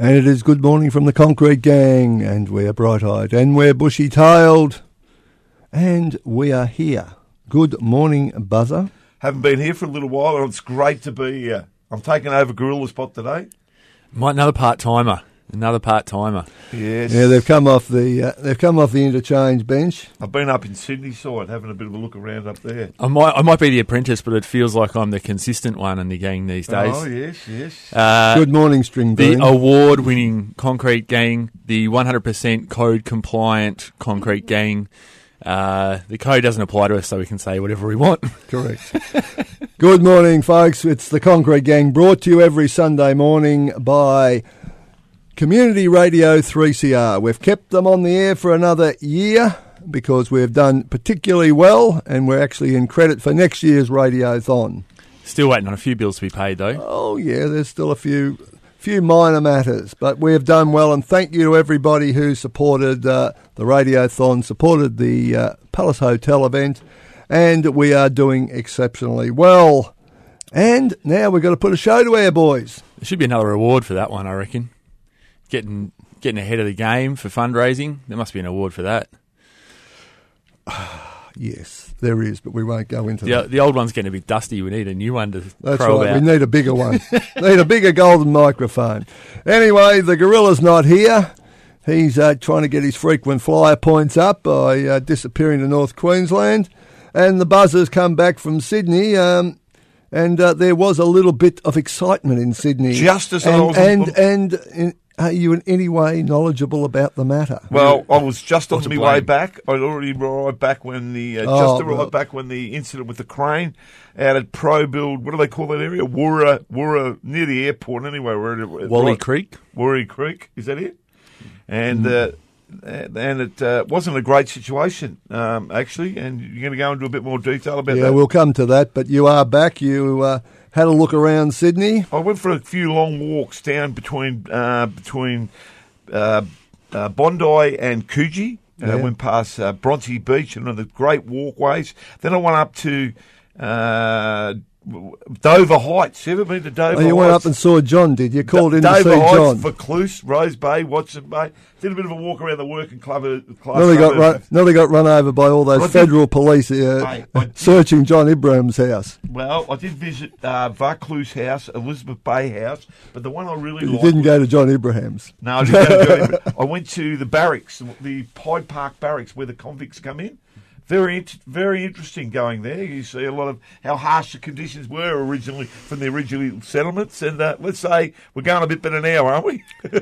And it is good morning from the Concrete Gang, and we're bright eyed, and we're bushy tailed, and we are here. Good morning, Buzzer. Haven't been here for a little while, and it's great to be here. I'm taking over Gorilla Spot today. Might another part timer. Another part timer. Yes. Yeah, they've come off the uh, they've come off the interchange bench. I've been up in Sydney side having a bit of a look around up there. I might I might be the apprentice, but it feels like I'm the consistent one in the gang these days. Oh, yes, yes. Uh, Good morning, String the award winning concrete gang, the 100% code compliant concrete gang. Uh, the code doesn't apply to us, so we can say whatever we want. Correct. Good morning, folks. It's the Concrete Gang brought to you every Sunday morning by Community Radio 3CR. We've kept them on the air for another year because we've done particularly well and we're actually in credit for next year's Radiothon. Still waiting on a few bills to be paid, though. Oh, yeah, there's still a few few minor matters, but we've done well and thank you to everybody who supported uh, the Radiothon, supported the uh, Palace Hotel event, and we are doing exceptionally well. And now we've got to put a show to air, boys. There should be another award for that one, I reckon. Getting getting ahead of the game for fundraising. There must be an award for that. Yes, there is, but we won't go into The, that. the old one's going to be dusty. We need a new one to That's crow right. about. We need a bigger one. need a bigger golden microphone. Anyway, the gorilla's not here. He's uh, trying to get his frequent flyer points up by uh, disappearing to North Queensland. And the buzzers come back from Sydney. Um, and uh, there was a little bit of excitement in Sydney. Just as I and and, and in, are you in any way knowledgeable about the matter? Well, I was just on my way back. I'd already arrived back when the uh, Oh, just arrived right. back when the incident with the crane out at Pro Build. What do they call that area? Woora, Woora, near the airport. Anyway, where it, Wolli right- Creek. Worry Creek, is that it? And Mm. uh, and it uh, wasn't a great situation um, actually. And you're going to go into a bit more detail about yeah, that. Yeah, we'll come to that. But you are back. You uh, had a look around Sydney. I went for a few long walks down between uh, between uh, uh, Bondi and Coogee. Uh, Yeah. Went past uh, Bronte Beach and on the great walkways. Then I went up to uh, Dover Heights. You ever been to Dover Oh, you went up and saw John, did you? Called in to Dover see Heights, John. Vaucluse, Rose Bay, Watson Bay. Did a bit of a walk around the working club. uh, class Nearly got run, nearly got run over by all I those did- federal police uh, Mate, did- searching John Ibrahim's house. Well, I did visit uh, Vaucluse House, Elizabeth Bay House, but the one I really You liked didn't was- go to John Ibrahim's. No, I didn't go to Johnny. I went to the barracks, the Hyde Park barracks, where the convicts come in. Very, very interesting going there. You see a lot of how harsh the conditions were originally from the original settlements, and uh, let's say we're going a bit better now, aren't we?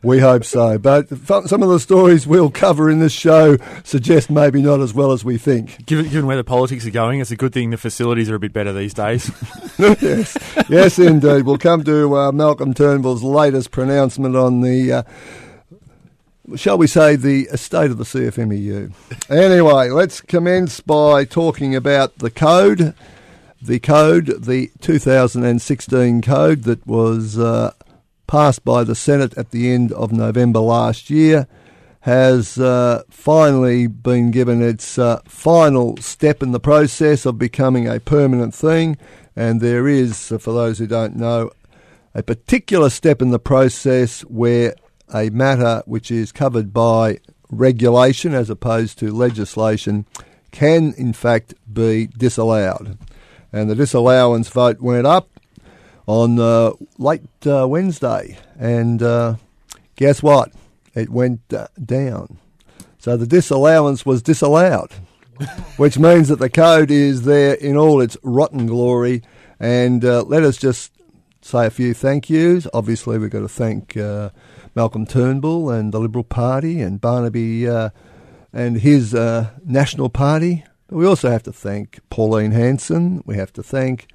We hope so. But some of the stories we'll cover in this show suggest maybe not as well as we think. Given, given where the politics are going, it's a good thing the facilities are a bit better these days. yes, yes, indeed. We'll come to uh, Malcolm Turnbull's latest pronouncement on the. Uh, shall we say, the state of the CFMEU. anyway, let's commence by talking about the code. The code, the 2016 code that was uh, passed by the Senate at the end of November last year, has uh, finally been given its uh, final step in the process of becoming a permanent thing. And there is, for those who don't know, a particular step in the process where a matter which is covered by regulation as opposed to legislation can in fact be disallowed. And the disallowance vote went up on uh, late uh, Wednesday. And uh, guess what? It went uh, down. So the disallowance was disallowed, which means that the code is there in all its rotten glory. And uh, let us just say a few thank yous. Obviously, we've got to thank uh, Malcolm Turnbull and the Liberal Party and Barnaby uh, and his uh, National Party. We also have to thank Pauline Hanson. We have to thank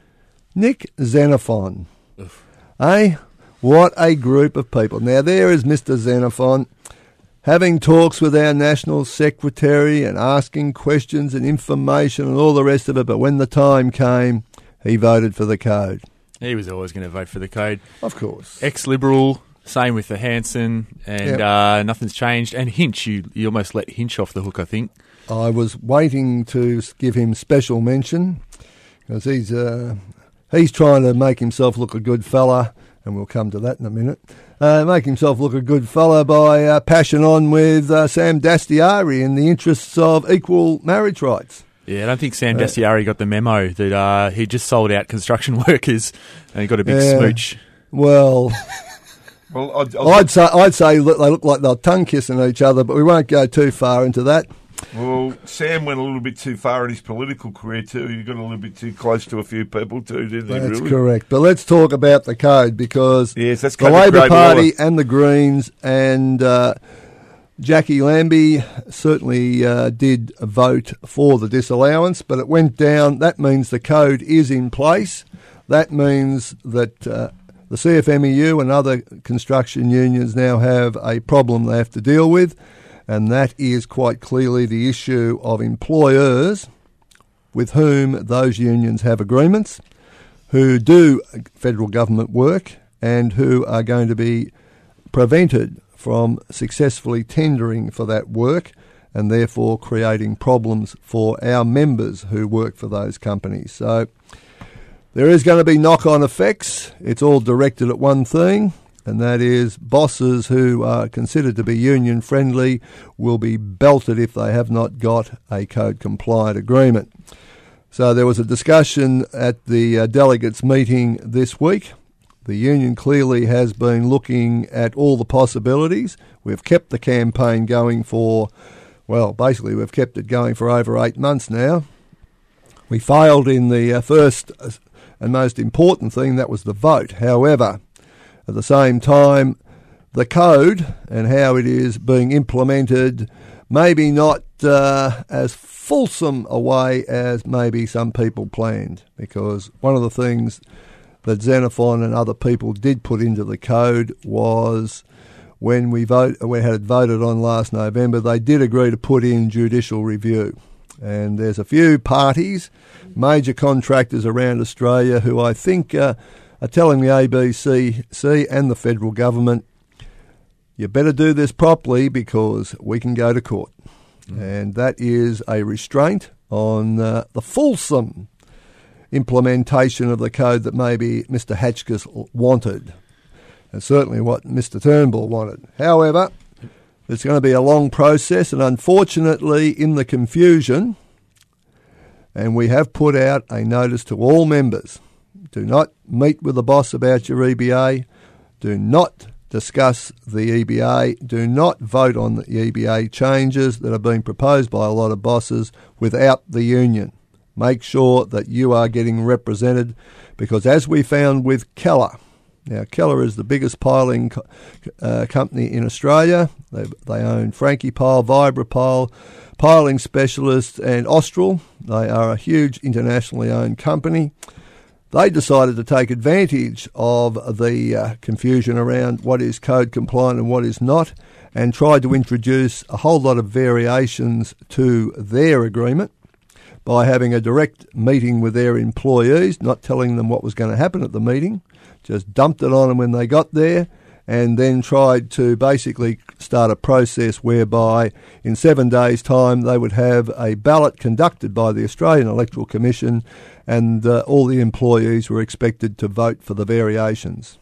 Nick Xenophon. Eh? What a group of people. Now, there is Mr. Xenophon having talks with our National Secretary and asking questions and information and all the rest of it, but when the time came, he voted for the code. he was always going to vote for the code. Of course. Ex Liberal, same with the Hanson, and Yep. uh, nothing's changed. And Hinch, you, you almost let Hinch off the hook, I think. I was waiting to give him special mention because he's uh, he's trying to make himself look a good fella, and we'll come to that in a minute. Uh, make himself look a good fella by uh, passion on with uh, Sam Dastyari in the interests of equal marriage rights. Yeah, I don't think Sam Dastyari got the memo that uh, he just sold out construction workers and he got a big Yeah. smooch. Well, Well, I'd, I'd, I'd say I'd say look, they look like they're tongue kissing each other, but we won't go too far into that. well, Sam went a little bit too far in his political career too. He got a little bit too close to a few people too, didn't he? That's really? correct. But let's talk about the code because Yes, that's the Labor Party Order. and the Greens and uh, Jacqui Lambie certainly uh, did vote for the disallowance, but it went down. That means the code is in place. That means that uh, the CFMEU and other construction unions now have a problem they have to deal with, and that is quite clearly the issue of employers with whom those unions have agreements who do federal government work and who are going to be prevented from successfully tendering for that work and therefore creating problems for our members who work for those companies. So there is going to be knock on effects. It's all directed at one thing, and that is bosses who are considered to be union friendly will be belted if they have not got a code compliant agreement. So there was a discussion at the uh, delegates meeting this week. The union clearly has been looking at all the possibilities. We've kept the campaign going for, well, basically we've kept it going for over eight months now. We failed in the uh, first uh, and most important thing, that was the vote. However, at the same time, the code and how it is being implemented, maybe not uh, as fulsome a way as maybe some people planned. Because one of the things that Xenophon and other people did put into the code was when we vote, we had voted on last November, they did agree to put in judicial review. And there's a few parties, major contractors around Australia, who I think uh, are telling the ABC and the federal government, you better do this properly because we can go to court. And that is a restraint on uh, the fulsome implementation of the code that maybe Mr. Hadgkiss wanted, and certainly what Mr. Turnbull wanted. However, it's going to be a long process, and unfortunately, in the confusion, and we have put out a notice to all members do not meet with the boss about your EBA, do not discuss the EBA, do not vote on the EBA changes that are being proposed by a lot of bosses without the union. Make sure that you are getting represented because, as we found with Keller, Now, Keller is the biggest piling uh, company in Australia. They, they own Franki Pile, Vibro Pile, Piling Specialists, and Austral. They are a huge internationally owned company. They decided to take advantage of the uh, confusion around what is code compliant and what is not and tried to introduce a whole lot of variations to their agreement by having a direct meeting with their employees, not telling them what was going to happen at the meeting, just dumped it on them when they got there, and then tried to basically start a process whereby in seven days' time they would have a ballot conducted by the Australian Electoral Commission and uh, all the employees were expected to vote for the variations.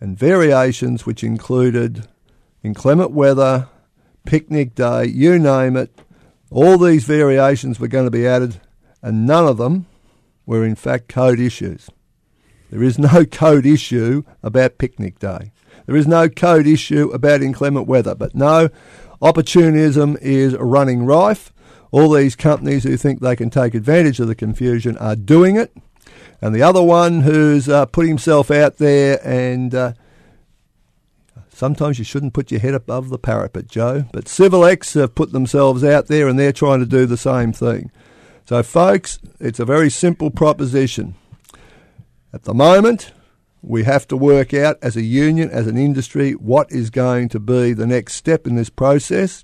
And variations which included inclement weather, picnic day, you name it, all these variations were going to be added, and none of them were in fact code issues. There is no code issue about picnic day. There is no code issue about inclement weather. But no, opportunism is running rife. All these companies who think they can take advantage of the confusion are doing it. And the other one who's uh, put himself out there and uh, sometimes you shouldn't put your head above the parapet, Joe. But Civilex have put themselves out there and they're trying to do the same thing. So, folks, it's a very simple proposition. At the moment, we have to work out as a union, as an industry, what is going to be the next step in this process.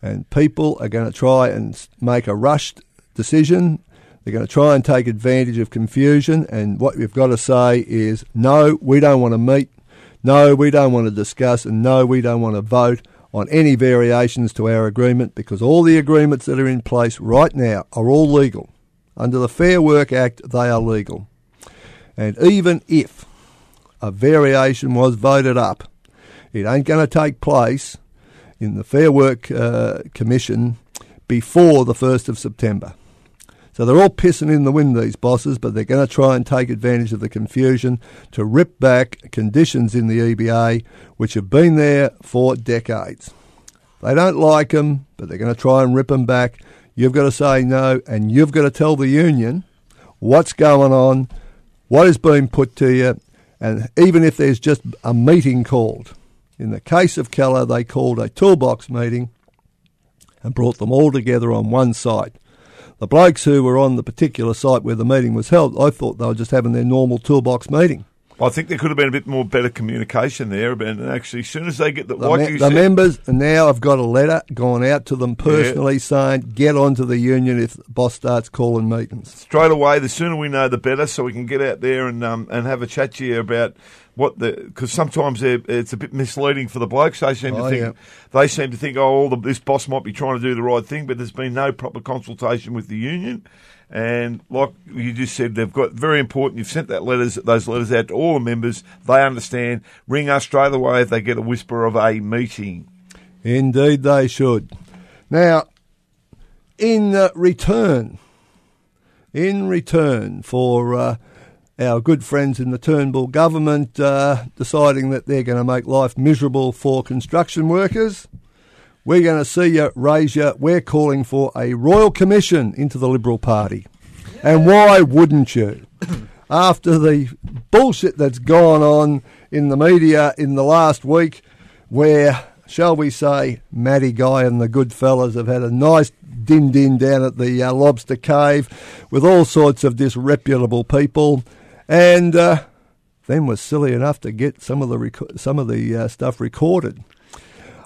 And people are going to try and make a rushed decision. They're going to try and take advantage of confusion. And what we've got to say is no, we don't want to meet. No, we don't want to discuss. And no, we don't want to vote on any variations to our agreement because all the agreements that are in place right now are all legal. Under the Fair Work Act, they are legal. And even if a variation was voted up, it ain't going to take place in the Fair Work uh, Commission before the 1st of September. So they're all pissing in the wind, these bosses, but they're going to try and take advantage of the confusion to rip back conditions in the EBA which have been there for decades. They don't like them, but they're going to try and rip them back. You've got to say no, and you've got to tell the union what's going on, what is being put to you, and even if there's just a meeting called. In the case of Keller, they called a toolbox meeting and brought them all together on one site. The blokes who were on the particular site where the meeting was held, I thought they were just having their normal toolbox meeting. I think there could have been a bit more better communication there. And actually, as soon as they get the, The, like me- you the said, members now have got a letter gone out to them personally saying, get onto the union if the boss starts calling meetings. straight away, the sooner we know, the better, so we can get out there and um, and have a chat to you about what the because sometimes it's a bit misleading for the blokes. They seem to Oh, think yeah. they seem to think, oh, all the, this boss might be trying to do the right thing, but there's been no proper consultation with the union. And like you just said, they've got very important. You've sent that letters, those letters out to all the members. They understand. Ring us straight away if they get a whisper of a meeting. Indeed, they should. Now, in uh, return, in return for uh, our good friends in the Turnbull government uh, deciding that they're going to make life miserable for construction workers, we're going to see you, raise you. We're calling for a royal commission into the Liberal Party. And why wouldn't you? After the bullshit that's gone on in the media in the last week, where, shall we say, Matty Guy and the good fellas have had a nice din din down at the uh, Lobster Cave with all sorts of disreputable people, and uh, then was silly enough to get some of the reco- some of the uh, stuff recorded.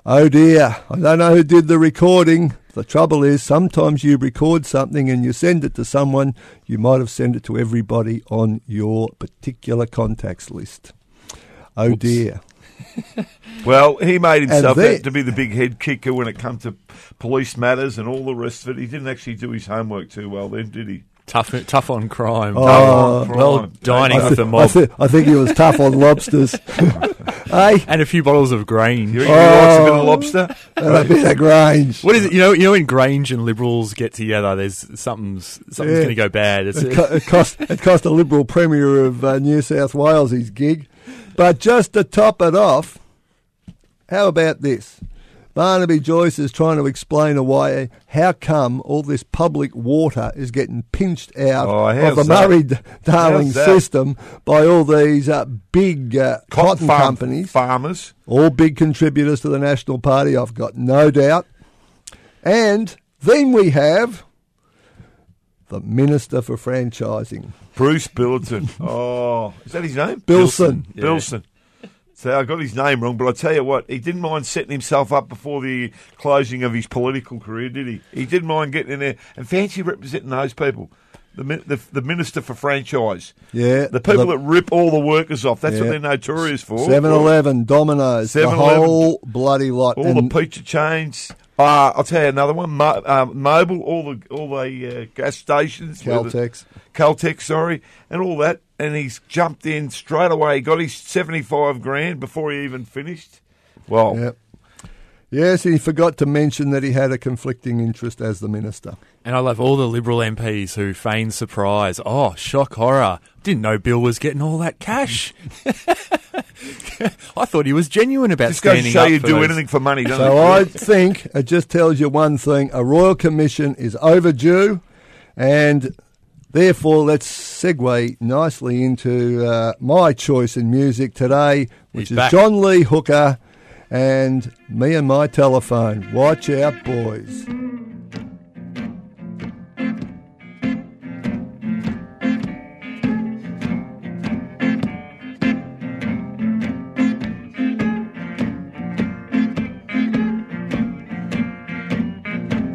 Oh dear, I don't know who did the recording. The trouble is, sometimes you record something and you send it to someone, you might have sent it to everybody on your particular contacts list. Oh dear. Well, he made himself out to be the big head kicker when it come to police matters and all the rest of it. He didn't actually do his homework too well then, did he? Tough, tough on crime. Oh, Tough on well, dining I, with the I, mob. thi- I think he was tough on lobsters. hey, and a few bottles of Grange. You reckon he likes a bit of Oh. lobster? and a bit of Grange. What is it? You know, you know when Grange and Liberals get together, there's something's something's Yeah. going to go bad. It's, It, co- it cost it cost a Liberal Premier of uh, New South Wales his gig. But just to top it off, how about this? Barnaby Joyce is trying to explain away how come all this public water is getting pinched out Oh, of the? Murray Darling system by all these uh, big uh, cotton, farm companies, farmers. all big contributors to the National Party, I've got no doubt. And then we have the Minister for Franchising, Bruce Billington. Oh, is that his name? Bilson. Yeah. Bilson. So I got his name wrong, but I tell you what, he didn't mind setting himself up before the closing of his political career, did he? He didn't mind getting in there and fancy representing those people. The, the, the Minister for Franchise. Yeah, The people the- that rip all the workers off. That's what they're notorious for. 7 Eleven, Domino's, the 7-Eleven, whole bloody lot. All And the pizza chains. Uh, I'll tell you another one. Mo- uh, Mobil, all the all the uh, gas stations. the- Caltex. Caltex, sorry, and all that. And he's jumped in straight away. He got his 75 grand before he even finished. Well, Yep. Yes, he forgot to mention that he had a conflicting interest as the minister. And I love all the Liberal MPs who feign surprise. Oh, shock horror. Didn't know Bill was getting all that cash. I thought he was genuine about just goes to standing show up you for do those- anything for money, doesn't So? I think it just tells you one thing: a royal commission is overdue, and therefore let's segue nicely into uh, my choice in music today, which He's is back. John Lee Hooker and me and my telephone. Watch out, boys.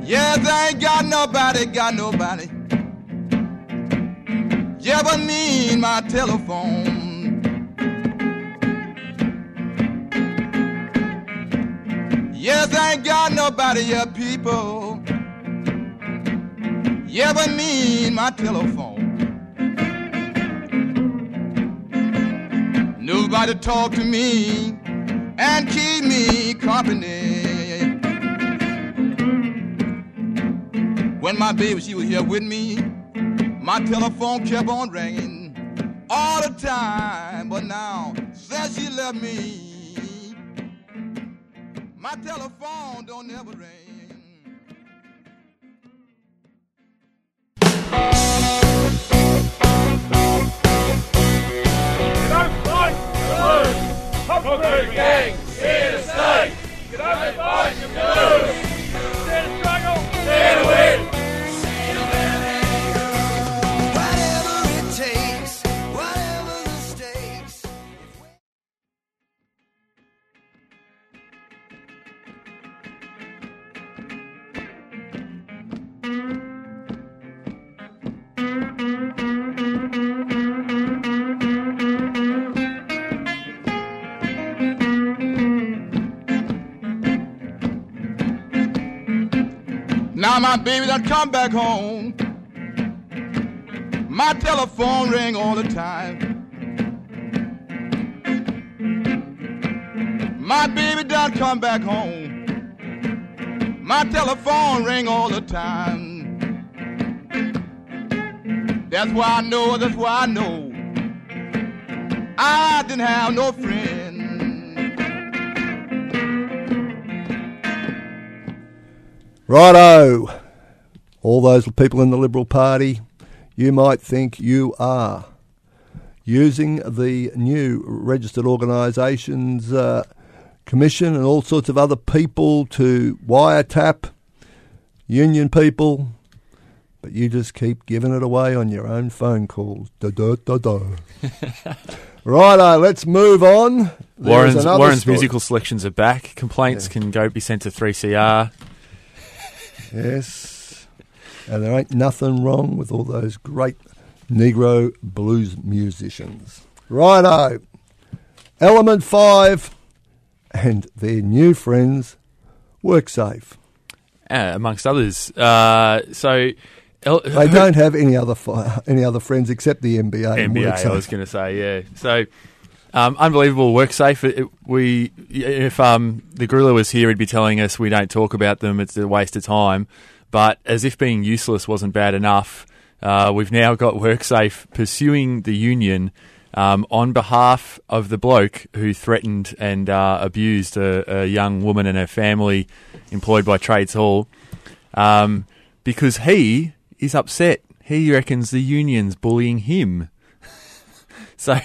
Yeah, they ain't got nobody, got nobody. Yeah, but me my telephone. Ain't got nobody, yeah, people. But me and my telephone. Nobody talk to me and keep me company. When my baby, she was here with me, my telephone kept on ringing all the time. But now, since she left me, my telephone don't ever ring. My baby done come back home. My telephone ring all the time. My baby done come back home. My telephone ring all the time. That's why I know, that's why I know. I didn't have no friend. Righto. All those people in the Liberal Party, you might think you are using the new registered organisations uh, commission and all sorts of other people to wiretap union people, but you just keep giving it away on your own phone calls. Da da da da. Righto, let's move on. There is Warren's, another Warren's story. musical selections are back. Complaints can go be sent to 3CR. Yes. And there ain't nothing wrong with all those great Negro blues musicians. Righto. Element 5 and their new friends, WorkSafe. uh, amongst others. Uh, so, El- They don't have any other fi- any other friends except the MBA. and MBA, I was going to say, yeah. So, um, unbelievable work safe. It, it- we, if um, the gorilla was here, he'd be telling us we don't talk about them. It's a waste of time. But as if being useless wasn't bad enough, uh, we've now got WorkSafe pursuing the union um, on behalf of the bloke who threatened and uh, abused a, a young woman and her family employed by Trades Hall, um, because he is upset. He reckons the union's bullying him. so,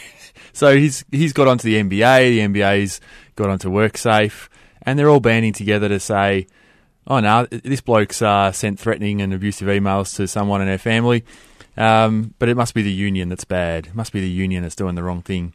so he's he's got onto the MBA. The MBA's got onto WorkSafe, and they're all banding together to say, "Oh no, this bloke's uh, sent threatening and abusive emails to someone in their family." Um, but it must be the union that's bad. It must be the union that's doing the wrong thing.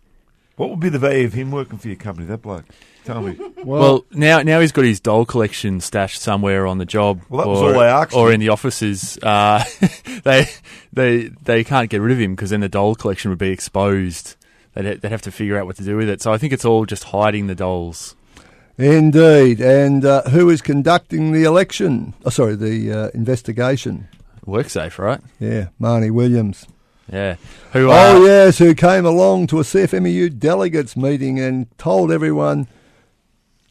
What would be the value of him working for your company, that bloke? Tell me. Well, now now he's got his doll collection stashed somewhere on the job, Well, that was or, all they asked or him. in the offices. Uh, they they they can't get rid of him because then the doll collection would be exposed. They'd, they'd have to figure out what to do with it. So I think it's all just hiding the dolls. Indeed. And uh, who is conducting the election? Oh, sorry, the uh, investigation. WorkSafe, right? Yeah, Marnie Williams. Yeah. Who? Uh, Oh, yes, who came along to a CFMEU delegates meeting and told everyone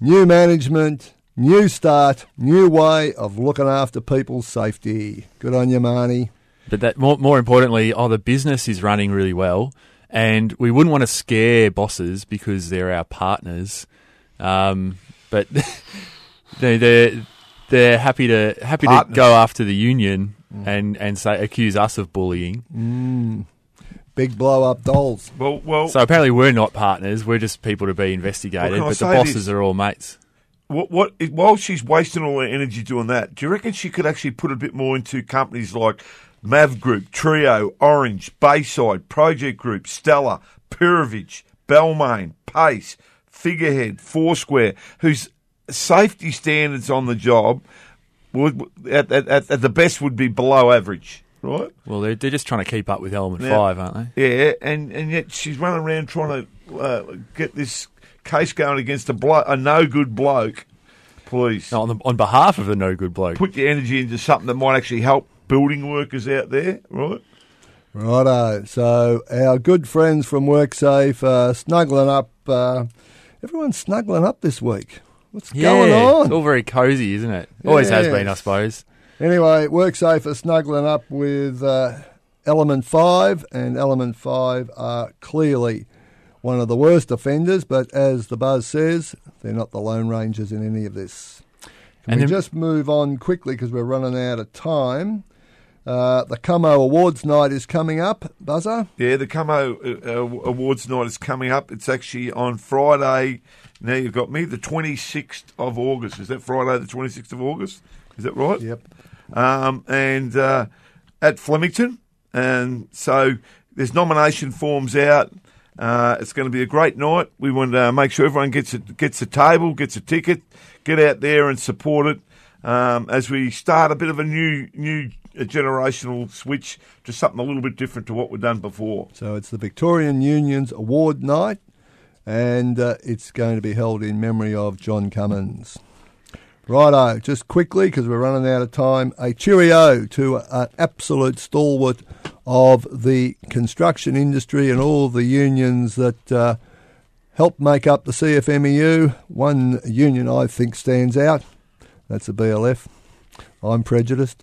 new management, new start, new way of looking after people's safety. Good on you, Marnie. But that more more importantly, oh, the business is running really well, and we wouldn't want to scare bosses because they're our partners. Um, but they they're they're happy to happy Partners. to go after the union and and say accuse us of bullying. Big blow up dolls. Well, well, So apparently we're not partners. We're just people to be investigated. Well, but the bosses this? are all mates. what, what, while she's wasting all her energy doing that, do you reckon she could actually put a bit more into companies like Mav Group, Trio, Orange, Bayside, Project Group, Stella, Purovich, Belmain, Pace, Figurehead, Foursquare, whose safety standards on the job would, at, at, at, at the best would be below average, right? Well, they're, they're just trying to keep up with Element Yeah. Five, aren't they? Yeah, and, and yet she's running around trying to uh, get this case going against a, blo- a no good bloke. Please No, on, the, on behalf of the no good bloke. put your energy into something that might actually help building workers out there, right? Righto. So our good friends from WorkSafe uh, snuggling up. Uh, everyone's snuggling up this week. What's yeah, going on? It's all very cosy, isn't it? Always has been, I suppose. Anyway, WorkSafe are snuggling up with uh, Element 5, and Element 5 are clearly one of the worst offenders, but as the buzz says, they're not the Lone Rangers in any of this. Can And we then- just move on quickly because we're running out of time? Uh, the Como Awards night is coming up, Buzzer. Yeah, the Como uh, uh, Awards night is coming up. It's actually on Friday. Now you've got me, the 26th of August. Is that Friday, the 26th of August? Is that right? Yep. um, and uh, at Flemington. And so there's nomination forms out. Uh, it's going to be a great night. We want to make sure everyone gets a, gets a table, gets a ticket, get out there and support it um, as we start a bit of a new new uh, generational switch to something a little bit different to what we've done before. So it's the Victorian Union's award night, and uh, it's going to be held in memory of John Cummins. Righto, just quickly because we're running out of time. A cheerio to an absolute stalwart of the construction industry and all the unions that uh, help make up the CFMEU. One union I think stands out. That's the BLF. I'm prejudiced.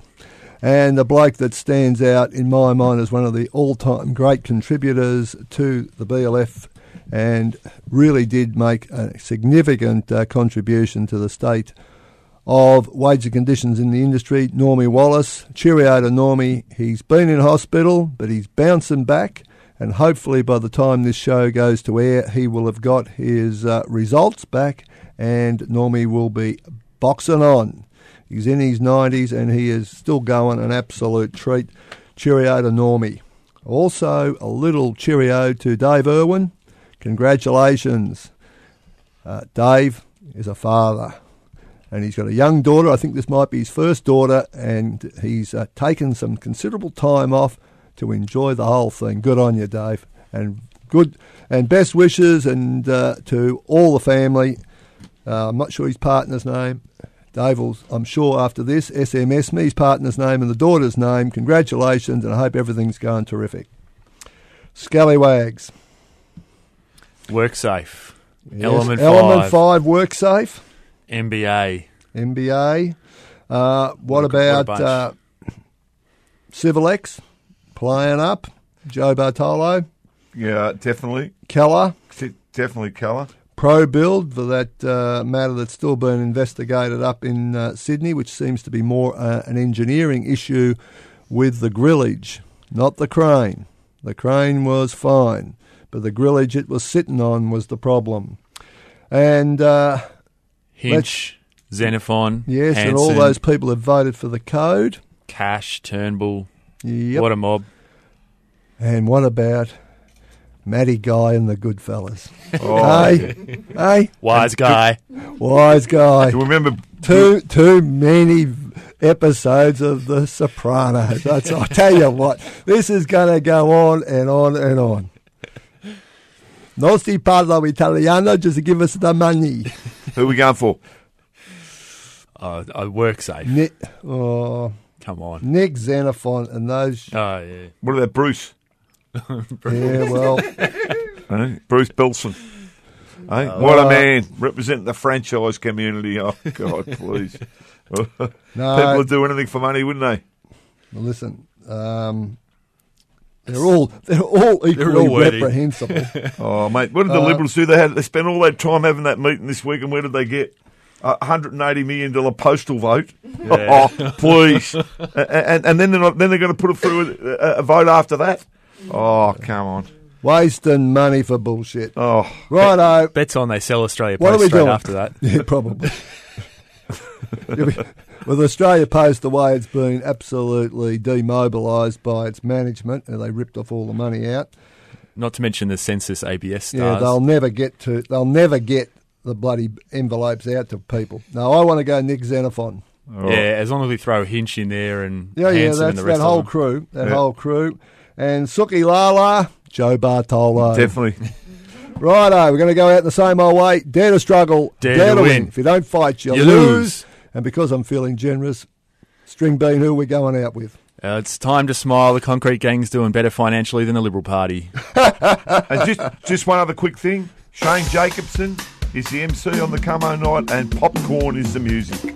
And the bloke that stands out in my mind as one of the all time great contributors to the BLF and really did make a significant uh, contribution to the state of wage and conditions in the industry, Normie Wallace. Cheerio to Normie. He's been in hospital, but he's bouncing back. And hopefully, by the time this show goes to air, he will have got his uh, results back and Normie will be boxing on. He's in his 90s and he is still going an absolute treat. Cheerio to Normie. Also, a little cheerio to Dave Irwin. Congratulations. Uh, Dave is a father and he's got a young daughter. I think this might be his first daughter, and he's uh, taken some considerable time off to enjoy the whole thing. Good on you, Dave, and good and best wishes and uh, to all the family. Uh, I'm not sure his partner's name. Dave will, I'm sure, after this, SMS me his partner's name and the daughter's name. Congratulations, and I hope everything's going terrific. Scallywags. Work safe. Yes, Element Element 5. 5 work safe. MBA. NBA. Uh, what What a- what about bunch. uh, Civilex playing up? Joe Bartolo. Yeah, definitely. Keller, Definitely colour. Pro Build for that uh, matter that's still being investigated up in uh, Sydney, which seems to be more uh, an engineering issue with the grillage, not the crane. The crane was fine, but the grillage it was sitting on was the problem. And uh, Hinch, Xenophon, yes, and all those people have voted for the code. Cash, Turnbull. Yep. What a mob. and what about Matty Guy and the Goodfellas? Oh, hey, hey, Wise guy. wise guy. Do you remember? too too many episodes of The Sopranos. That's, I tell you what, this is going to go on and on and on. Non si parlo italiano, just give us the money. Who are we going for? Oh, I work safe. Nick, oh, Come on. Nick Xenophon and those. Oh, yeah. What about Bruce? Yeah, well, Eh? Bruce Bilson. Eh? what a man representing the franchise community. Oh God, please. People would do anything for money, wouldn't they? listen. Um, they're all they're all equally all reprehensible. Oh, mate, what did the Uh, Liberals do? They had they spent all that time having that meeting this week, and where did they get? A hundred and eighty million dollar postal vote. Yeah. Oh, please! and, and, and then they're not, then they're going to put it through a, a vote after that. Oh, come on! Wasting money for bullshit. Oh, Righto. Bets on they sell Australia What are we straight doing? after that. Yeah, probably. With Australia Post, the way it's been absolutely demobilised by its management, and they ripped off all the money out. Not to mention the census ABS stars. Yeah, they'll never get to. They'll never get the bloody envelopes out to people. No, I want to go Nick Xenophon. oh. Yeah, as long as we throw Hinch in there and Yeah, yeah, Hanson and that's the rest that whole them. crew. That Yeah. whole crew, and Suki Lala, Joe Bartolo. definitely. Righto, we're going to go out the same old way. Dare to struggle, Dare to win. If you don't fight, you, You lose. lose. And because I'm feeling generous, String Bean, who are we going out with? Uh, it's time to smile. The Concrete Gang's doing better financially than the Liberal Party. And just just one other quick thing: Shane Jacobson is the MC on the Como night, and Popcorn is the music.